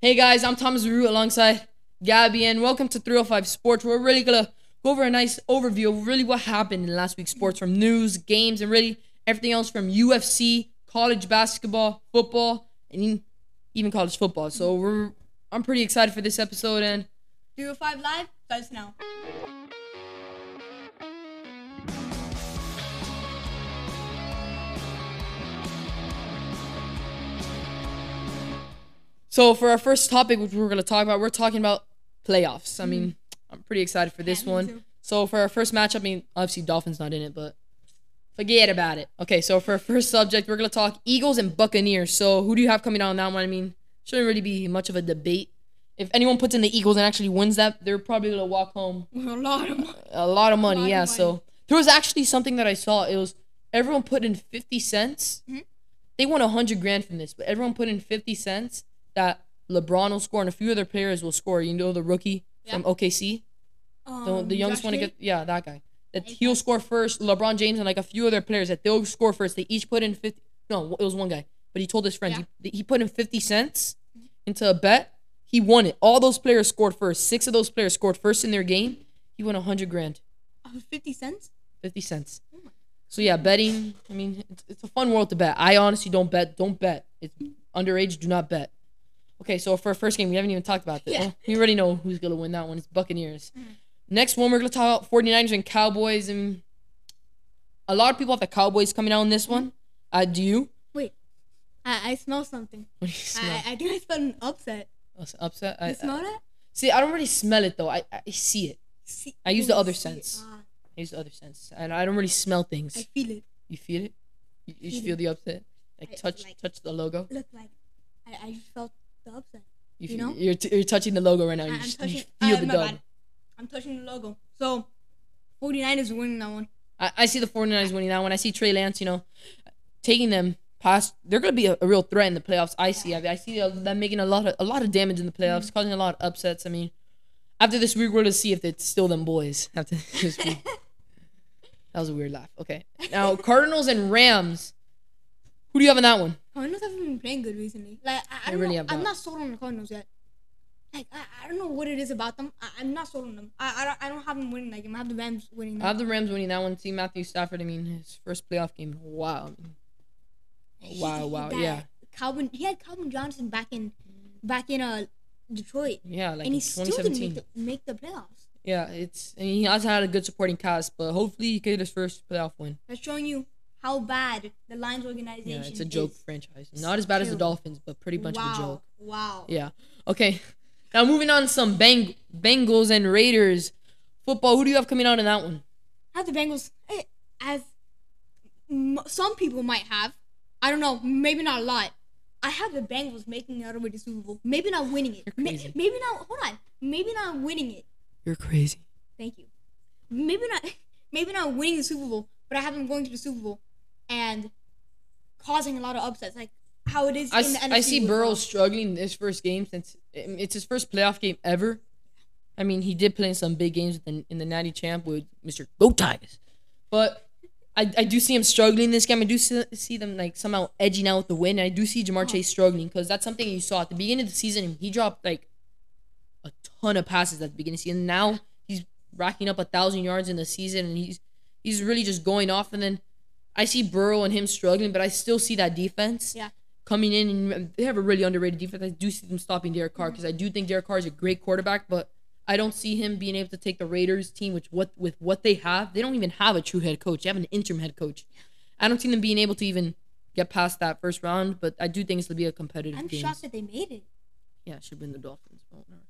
Hey guys, I'm Thomas Root alongside Gabby, and welcome to 305 Sports. We're really gonna go over a nice overview of really what happened in last week's sports from news, games, and really everything else from UFC, college basketball, football, and even college football. So we're I'm pretty excited for this episode, and 305 Live starts now. So for our first topic, which we're gonna talk about, we're talking about playoffs. I mean, I'm pretty excited for this Yeah, one. too. So for our first matchup, I mean, obviously Dolphins not in it, but forget about it. Okay, so for our first subject, we're gonna talk Eagles and Buccaneers. So who do you have coming out on that one? I mean, shouldn't really be much of a debate. If anyone puts in the Eagles and actually wins that, they're probably gonna walk home A lot of money. a lot of money. Lot of yeah. money. So there was actually something that I saw. It was everyone put in fifty cents. Mhm. They won a hundred grand from this, but everyone put in fifty cents that LeBron will score and a few other players will score. You know the rookie from OKC, the, Um, the youngest Josh one to get yeah that guy. That he'll score first. LeBron James and like a few other players that they'll score first. They each put in fifty. No, it was one guy, but he told his friends he, he put in fifty cents into a bet. He won it. All those players scored first. Six of those players scored first in their game. He won a hundred grand. 50 cents? 50 cents. Oh So yeah, betting. I mean, it's, it's a fun world to bet. I honestly don't bet. Don't bet. It's underage. Do not bet. Okay, so for our first game, we haven't even talked about this. Yeah. Well, we already know who's gonna win that one. It's Buccaneers. Mhm. Next one, we're gonna talk about 49ers and Cowboys, and a lot of people have the Cowboys coming out in this one. Uh, do you? Wait. I, I smell something. What do you smell? I, I think I smell an upset. Oh, upset. You I, smell that? see, I don't really smell it though. I, I see it. See, I use the other sense. Ah, I use the other sense, and I don't really smell things. I feel it. you feel it? You, you feel feel it. the upset? Like I- touch, like- touch the logo. Look like I, I felt the upset. You, you know, you're, t- you're touching the logo right now. I, You, I'm just, touching. you feel uh, the dub. bad. I'm touching the logo. So, 49ers are winning that one. I, I see the 49ers winning that one. I see Trey Lance, you know, taking them past. They're going to be a, a real threat in the playoffs. I see. I, I see them making a lot of a lot of damage in the playoffs, Mm-hmm. causing a lot of upsets. I mean, after this week, we're going to see if it's still them boys. After this week. that was a weird laugh. Okay. Now, Cardinals and Rams. Who do you have in that one? Cardinals haven't been playing good recently. Like I, I don't really know, have I'm not. sold on the Cardinals yet. Like I, I don't know what it is about them. I, I'm not sold on them. I, I don't I don't have them winning that game. I have the Rams winning. I That. have the Rams winning that one. See Matthew Stafford. I mean, his first playoff game. Wow. Wow, wow, yeah. Calvin, he had Calvin Johnson back in, back in uh Detroit, Yeah, like and he still didn't make the, make the playoffs. Yeah, it's. I mean, he hasn't had a good supporting cast, but hopefully he can get his first playoff win. That's showing you how bad the Lions organization. Yeah, it's a joke is. franchise. Not as bad as the. Dolphins, but pretty much wow, of a joke. Wow. Yeah. Okay. Now moving on to some Bang- Bengals and Raiders football. Who do you have coming out in that one? I Have the Bengals eh, as m- some people might have. I don't know. Maybe not a lot. I have the Bengals making it all the way to Super Bowl. Maybe not winning it. You're Ma- crazy. maybe not. Hold on. Maybe not winning it. You're crazy. Thank you. Maybe not. Maybe not winning the Super Bowl, but I have them going to the Super Bowl and causing a lot of upsets, like how it is I, in the s- NFC. I see Burrow Ross. struggling in his first game since it's his first playoff game ever. I mean, he did play in some big games in, in the Natty Champ with Mr. Go Tigers, but I, I do see him struggling this game. I do see, see them like somehow edging out with the win. I do see Ja'Marr Oh. Chase struggling because that's something you saw at the beginning of the season. He dropped like a ton of passes at the beginning of the season. Now he's racking up a thousand yards in the season, and he's he's really just going off. And then I see Burrow and him struggling, but I still see that defense Yeah. coming in, and they have a really underrated defense. I do see them stopping Derek Carr mm-hmm. because I do think Derek Carr is a great quarterback, but I don't see him being able to take the Raiders team, which what with what they have, they don't even have a true head coach. They have an interim head coach. I don't see them being able to even get past that first round, but I do think it's gonna be a competitive I'm game. shocked that they made it. Yeah, it should win the Dolphins. Whatever.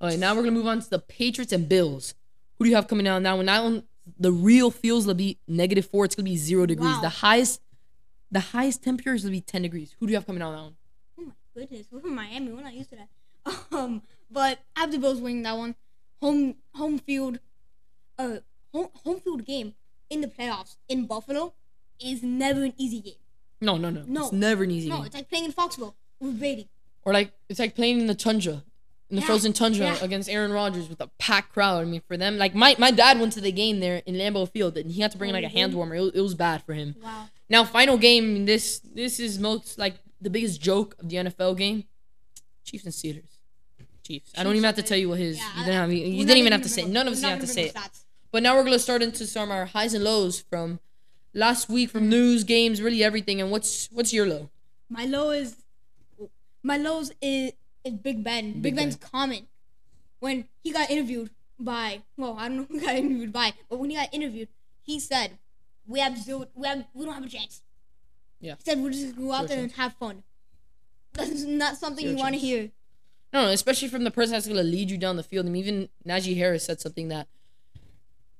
All right, now we're gonna move on to the Patriots and Bills. Who do you have coming out now? When that one, the real feels will be negative four. It's gonna be zero degrees. Wow. The highest, the highest temperature is gonna be ten degrees. Who do you have coming out now? Oh my goodness, we're from Miami. We're not used to that. Um, but I have the Bills winning that one. Home home field, uh, home home field game in the playoffs in Buffalo is never an easy game. No, no, no. No. It's never an easy No, game. it's like playing in Foxborough with Brady. Or like it's like playing in the tundra, in the Yeah, frozen tundra yeah. against Aaron Rodgers with a packed crowd. I mean, for them, like my my dad went to the game there in Lambeau Field, and he had to bring like a hand mm-hmm. warmer. It, was- it was bad for him. Wow. Now, final game. This this is most like the biggest joke of the NFL game. Chiefs and Steelers. Chiefs. I don't even have to tell you what his. Yeah, you didn't have. You we're didn't even have to say. it. None of us have to say it. But now we're gonna start into some of our highs and lows from last week, from mm-hmm. news, games, really everything. And what's what's your low? My low is my lows is, is Big Ben. Big, Big Ben's comment when he got interviewed by well, I don't know who got interviewed by, but when he got interviewed, he said, "We have zero, we have we don't have a chance." Yeah. He said, "We're just go out Zero there and have fun." That's not something Zero you want to hear. No, no, especially from the person that's gonna lead you down the field. I mean, even Najee Harris said something that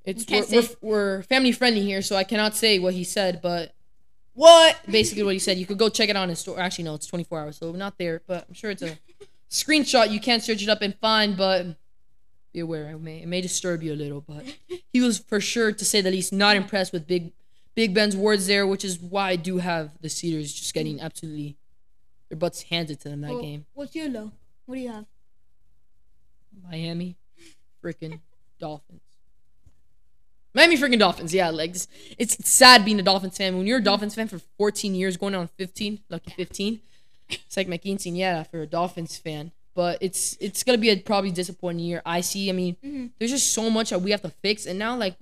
it's we're, we're, we're family friendly here, so I cannot say what he said, but what basically what he said. You could go check it on his store. Actually, no, it's 24 hours, so not there. But I'm sure it's a screenshot. You can't search it up and find, but be aware it may it may disturb you a little. But he was for sure, to say the least, not impressed with Big Big Ben's words there, which is why I do have the Steelers just getting absolutely their butts handed to them that Well, game. What's your low? What do you have? Miami freaking Dolphins. Miami freaking Dolphins. Yeah, like it's, it's sad being a Dolphins fan. When you're a Dolphins fan for 14 years, going on 15, lucky 15, it's like my quinceañera for a Dolphins fan. But it's it's gonna be a probably disappointing year. I see. I mean, Mhm. there's just so much that we have to fix, and now like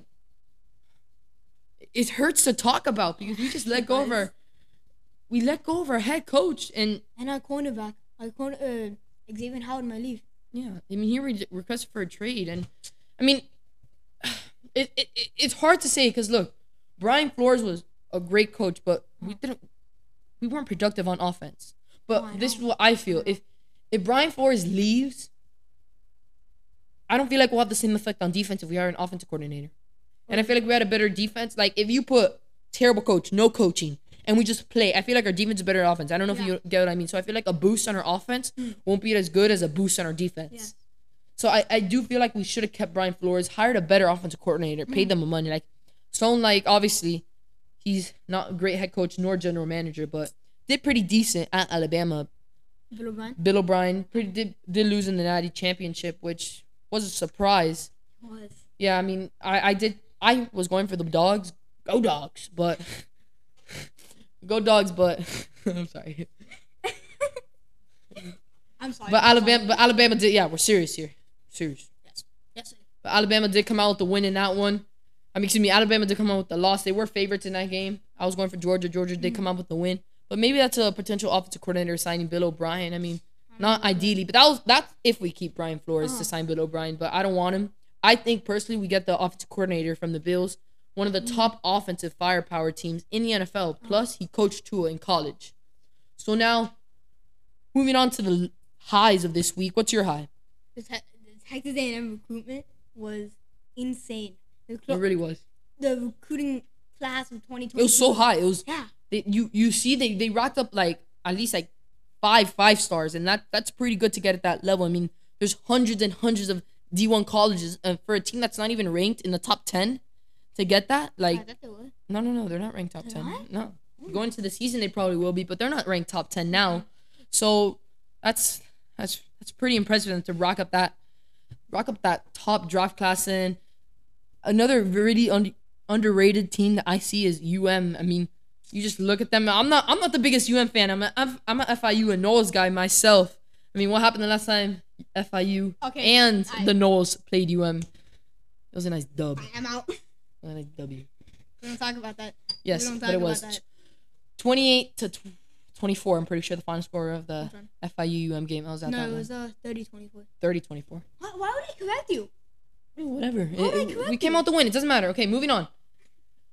it hurts to talk about because we just let go of our we let go of our head coach and And our cornerback, our corner, uh, Xavier Howard might leave. Yeah, I mean, he re- requested for a trade, and I mean, it, it, it it's hard to say because look, Brian Flores was a great coach, but we didn't, we weren't productive on offense. But this is what I feel: if if Brian Flores leaves, I don't feel like we'll have the same effect on defense if we hire an offensive coordinator. And I feel like we had a better defense. Like if you put terrible coach, no coaching, and we just play, I feel like our defense is better than offense. I don't know if you get what I mean. So I feel like a boost on our offense mm. won't be as good as a boost on our defense. Yeah. So I, I do feel like we should have kept Brian Flores, hired a better offensive coordinator, paid mm. them money. Like Stone, like obviously, he's not a great head coach nor general manager, but did pretty decent at Alabama. Bill O'Brien Bill O'Brien pretty did did lose in the Natty Championship, which was a surprise. was. Yeah, I mean, I I did I was going for the dogs, go dogs, but go dogs, but I'm sorry, I'm sorry. but I'm Alabama, sorry. but Alabama did. Yeah, we're serious here, serious. Yes. Yes. sir. But Alabama did come out with the win in that one. I mean, excuse me, Alabama did come out with the loss. They were favorites in that game. I was going for Georgia. Georgia did mm-hmm. come out with the win. But maybe that's a potential offensive coordinator signing Bill O'Brien. I mean, not mm-hmm. ideally, but that was that's if we keep Brian Flores Uh-huh. to sign Bill O'Brien. But I don't want him. I think personally, we get the offensive coordinator from the Bills, one of the mm. top offensive firepower teams in the NFL. Uh-huh. Plus, he coached Tua in college. So now, moving on to the highs of this week. What's your high? The, te- the Texas A&M recruitment was insane. The, It cl- really was. the recruiting class of 2020. It was so high. It was Yeah. They, you you see they they racked up like at least like five five stars and that that's pretty good to get at that level i mean there's hundreds and hundreds of d1 colleges and for a team that's not even ranked in the top 10 to get that like I they were. no no no they're not ranked top They're 10 not? no going to the season they probably will be but they're not ranked top 10 now so that's that's that's pretty impressive to rock up that rock up that top draft class and another really un- underrated team that I see is UM. I mean, you just look at them. I'm not I'm not the biggest UM fan. I'm a, I'm a FIU and Noles guy myself. I mean, what happened the last time FIU Okay, and I- the Noles played UM? It was a nice dub. I'm out. A nice W. We don't talk about that. Yes, don't but it was that. 28 to tw- 24. I'm pretty sure the final score of the FIU UM game. I was at No, that it was uh 30 24. 30 24. Why, why would he correct you? Whatever. Why would I It- it- we came out to win. It doesn't matter. Okay, moving on.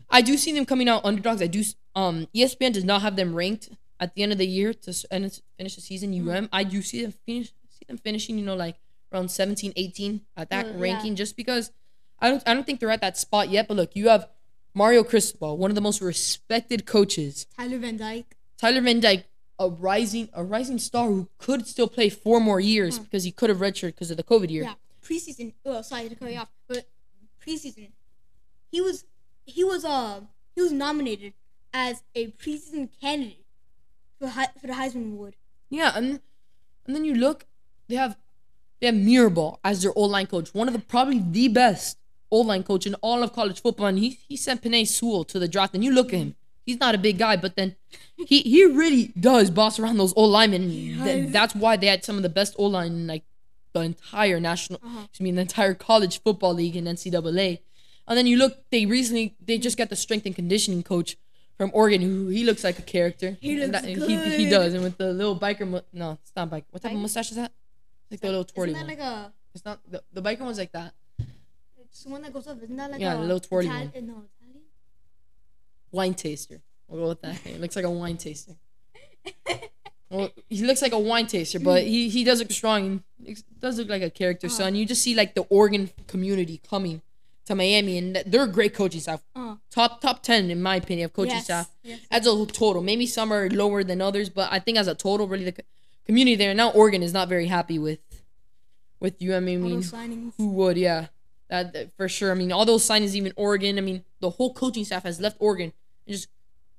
I do see them coming out underdogs. I do. Um, ESPN does not have them ranked at the end of the year to s- and it's- finish the season. Mm-hmm. UM. I do see them finish. See them finishing. You know, like around 17, 18 at that yeah. ranking. Just because I don't. I don't think they're at that spot yet. But look, you have Mario Cristobal, one of the most respected coaches. Tyler Van Dyke. Tyler Van Dyke, a rising a rising star who could still play four more years because he could have redshirted because of the COVID year. Yeah. Preseason. Oh, sorry to cut you off, but preseason, he was he was uh he was nominated as a preseason candidate for Hei- for the Heisman Award. Yeah, and and then you look, they have they have Mirabal as their old line coach, one of the probably the best old line coach in all of college football, and he he sent Penei Sewell to the draft. And you look at him, he's not a big guy, but then he he really does boss around those old linemen. and th- that's why they had some of the best old line in like the entire national, Uh-huh. excuse me, the entire college football league in NCAA. And then you look, they recently they just got the strength and conditioning coach from Oregon, who he looks like a character. He looks that- he, he does, and with the little biker, mu- no, it's not biker. What type of mustache is that? It's like the little twirly Isn't that one. like a It's not the, the biker one's like that. it's the one that goes up? Isn't that like Yeah, a little twirly Itali- one. No, Italian. Wine taster. We'll go with that. It looks like a wine taster. Well, he looks like a wine taster, but he, he does look strong. He does look like a character, Uh-huh. son. You just see like the Oregon community coming to Miami, and they're a great coaching staff. Uh, Top top ten in my opinion of coaching yes, staff yes. as a total. Maybe some are lower than others, but I think as a total, really the community there. Now Oregon is not very happy with with you. I mean, All mean who would? Yeah, that, that- for sure. I mean, all those signings, even Oregon. I mean, the whole coaching staff has left Oregon and just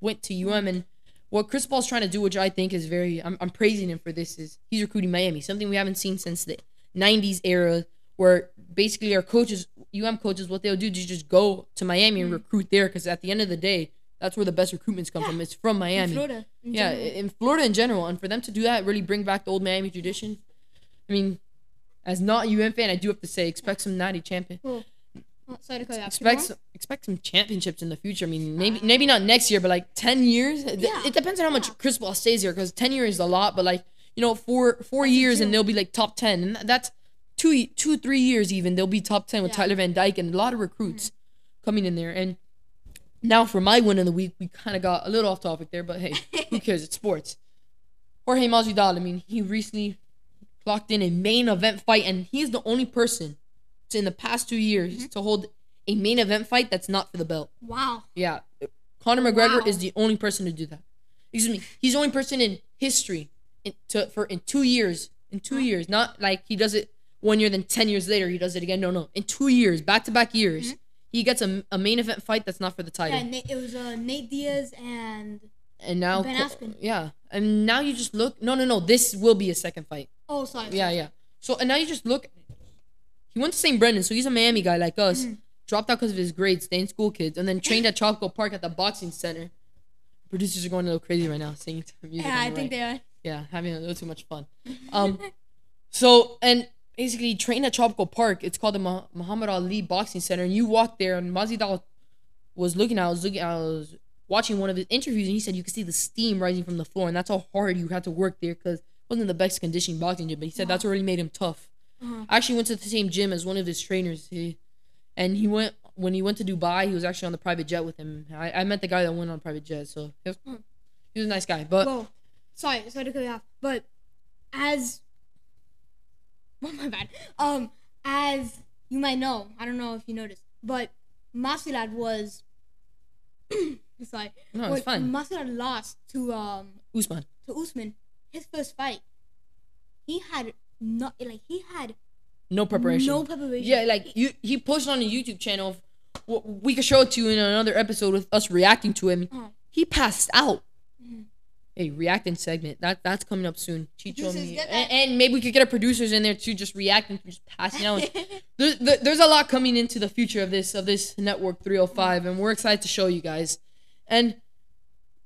went to UM. And what Cristobal's trying to do, which I think is very, I'm, I'm praising him for this, is he's recruiting Miami, something we haven't seen since the '90s era, where basically our coaches, UM coaches, what they'll do is just go to Miami and recruit there, because at the end of the day, that's where the best recruitments come from. It's from In Miami. Florida. in Yeah, general. in Florida in general, and for them to do that, really bring back the old Miami tradition. I mean, as not a UM fan, I do have to say, expect some natty champion. Cool. Sorry to cut you. Expect some, expect some championships in the future. I mean, maybe maybe not next year, but like ten years. It- Yeah, It depends on how much yeah. Cristobal stays here, because ten years is a lot. But like you know, four four years and they'll be like top ten, and that's two two three years even. They'll be top ten with Yeah. Mm-hmm. Tyler Van Dyke and a lot of recruits coming in there. And now for my win of the week, we kind of got a little off topic there, but hey, who cares? It's sports. Jorge Masvidal. I mean, he recently clocked in a main event fight, and he's the only person to, in the past two years Mm-hmm. to hold a main event fight that's not for the belt. Wow. Yeah, Conor McGregor Wow. is the only person to do that. Excuse me, he's the only person in history in to for in two years. In two years, not like he does it one year, then ten years later he does it again. No, no, in two years, back to back years, he gets a, a main event fight that's not for the title. Mm-hmm. Yeah, Nate, it was uh, Nate Diaz and and now, Ben Askren. yeah, and now you just look. No, no, no. This will be a second fight. oh sorry. Yeah, yeah. So and now you just look. He went to St. Brendan, so he's a Miami guy like us. Mm-hmm. Dropped out because of his grades, staying school kids, and then trained at Tropical Park at the boxing center. Producers are going a little crazy right now, singing to music. Yeah, I think right. they are. Yeah, having a little too much fun. Um, so and basically train at Tropical Park. It's called the Mah- Muhammad Ali Boxing Center, and you walk there, and Masvidal was looking. I was looking. I was watching one of his interviews, and he said you could see the steam rising from the floor, and that's how hard you had to work there because it wasn't the best conditioning boxing gym. But he said that's what really made him tough. Uh-huh. I actually went to the same gym as one of his trainers. He, and he went when he went to Dubai. He was actually on the private jet with him. I, I met the guy that went on private jet, so he was, he was a nice guy. But Well, sorry, sorry to cut you off, but as oh my bad. Um, as you might know, I don't know if you noticed, but Masvidal was sorry. no, it's fine. Masvidal lost to um Usman. to Usman, his first fight. He had not like he had No preparation. no preparation. Yeah, like you, he posted on a YouTube channel. of- We could show it to you in another episode with us reacting to him. Uh-huh. He passed out. Hey, reacting segment that that's coming up soon. Chicho me, and, and maybe we could get our producers in there too, just reacting, just passing out. there's there, there's a lot coming into the future of this of this network 305, and we're excited to show you guys. And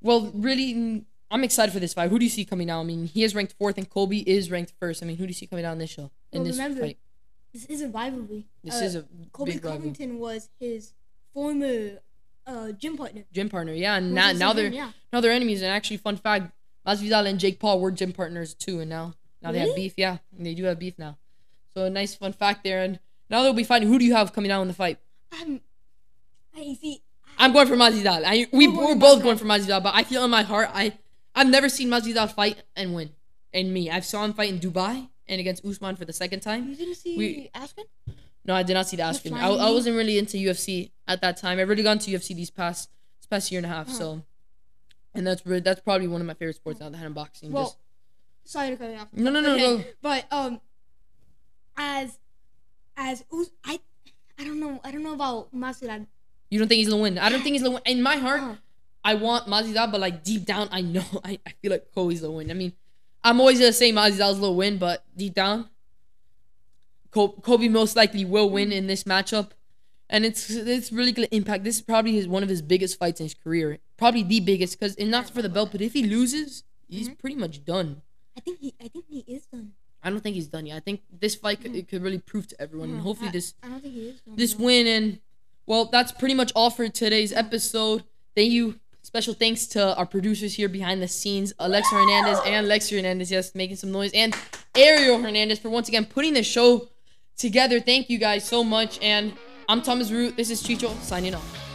well, really, I'm excited for this fight. Who do you see coming out? I mean, he is ranked fourth, and Colby is ranked first. I mean, who do you see coming out in this show? In Well, this remember, fight, this is a rivalry. this Uh, is a Colby big rivalry. Covington was his former uh, gym partner. gym partner. Yeah, and now now they're yeah. now they're enemies. And actually, fun fact: Masvidal and Jake Paul were gym partners too, and now now they have beef. Yeah, they do have beef now. So a nice fun fact there. And now they'll be fighting. Who do you have coming out in the fight? I'm, I see. I'm going for Masvidal. I we We're we're both Masvidal. going for Masvidal, but I feel in my heart I I've never seen Masvidal fight and win. And me, I've saw him fight in Dubai and against Usman for the second time. You didn't see We- Askren? No, I did not see the Askren. I, I wasn't really into UFC at that time. I've really gone to UFC these past this past year and a half. Huh. So, and that's re- that's probably one of my favorite sports now, the hand boxing. Well, Just sorry to cut you off. no, no, no, Okay, no. But um, as as I I don't know I don't know about Masvidal. You don't think he's gonna win? I don't think he's gonna win. In my heart, Uh, I want Masvidal, but like deep down, I know I, I feel like Colby's gonna win. I mean, I'm always gonna say Masvidal's gonna win, but deep down, Colby, most likely will win mm. in this matchup. and it's it's really gonna impact. This is probably his one of his biggest fights in his career, probably the biggest. Because and not for the belt, but if he loses, he's Mm-hmm. pretty much done. I think he. I think he is done. I don't think he's done yet. I think this fight could, mm. it could really prove to everyone, and mm-hmm. hopefully I, this I don't think he is done. this no. win and well that's pretty much all for today's episode thank you special thanks to our producers here behind the scenes alexa hernandez and lexi hernandez yes making some noise and ariel hernandez for once again putting the show together thank you guys so much and i'm thomas root. This is chicho signing off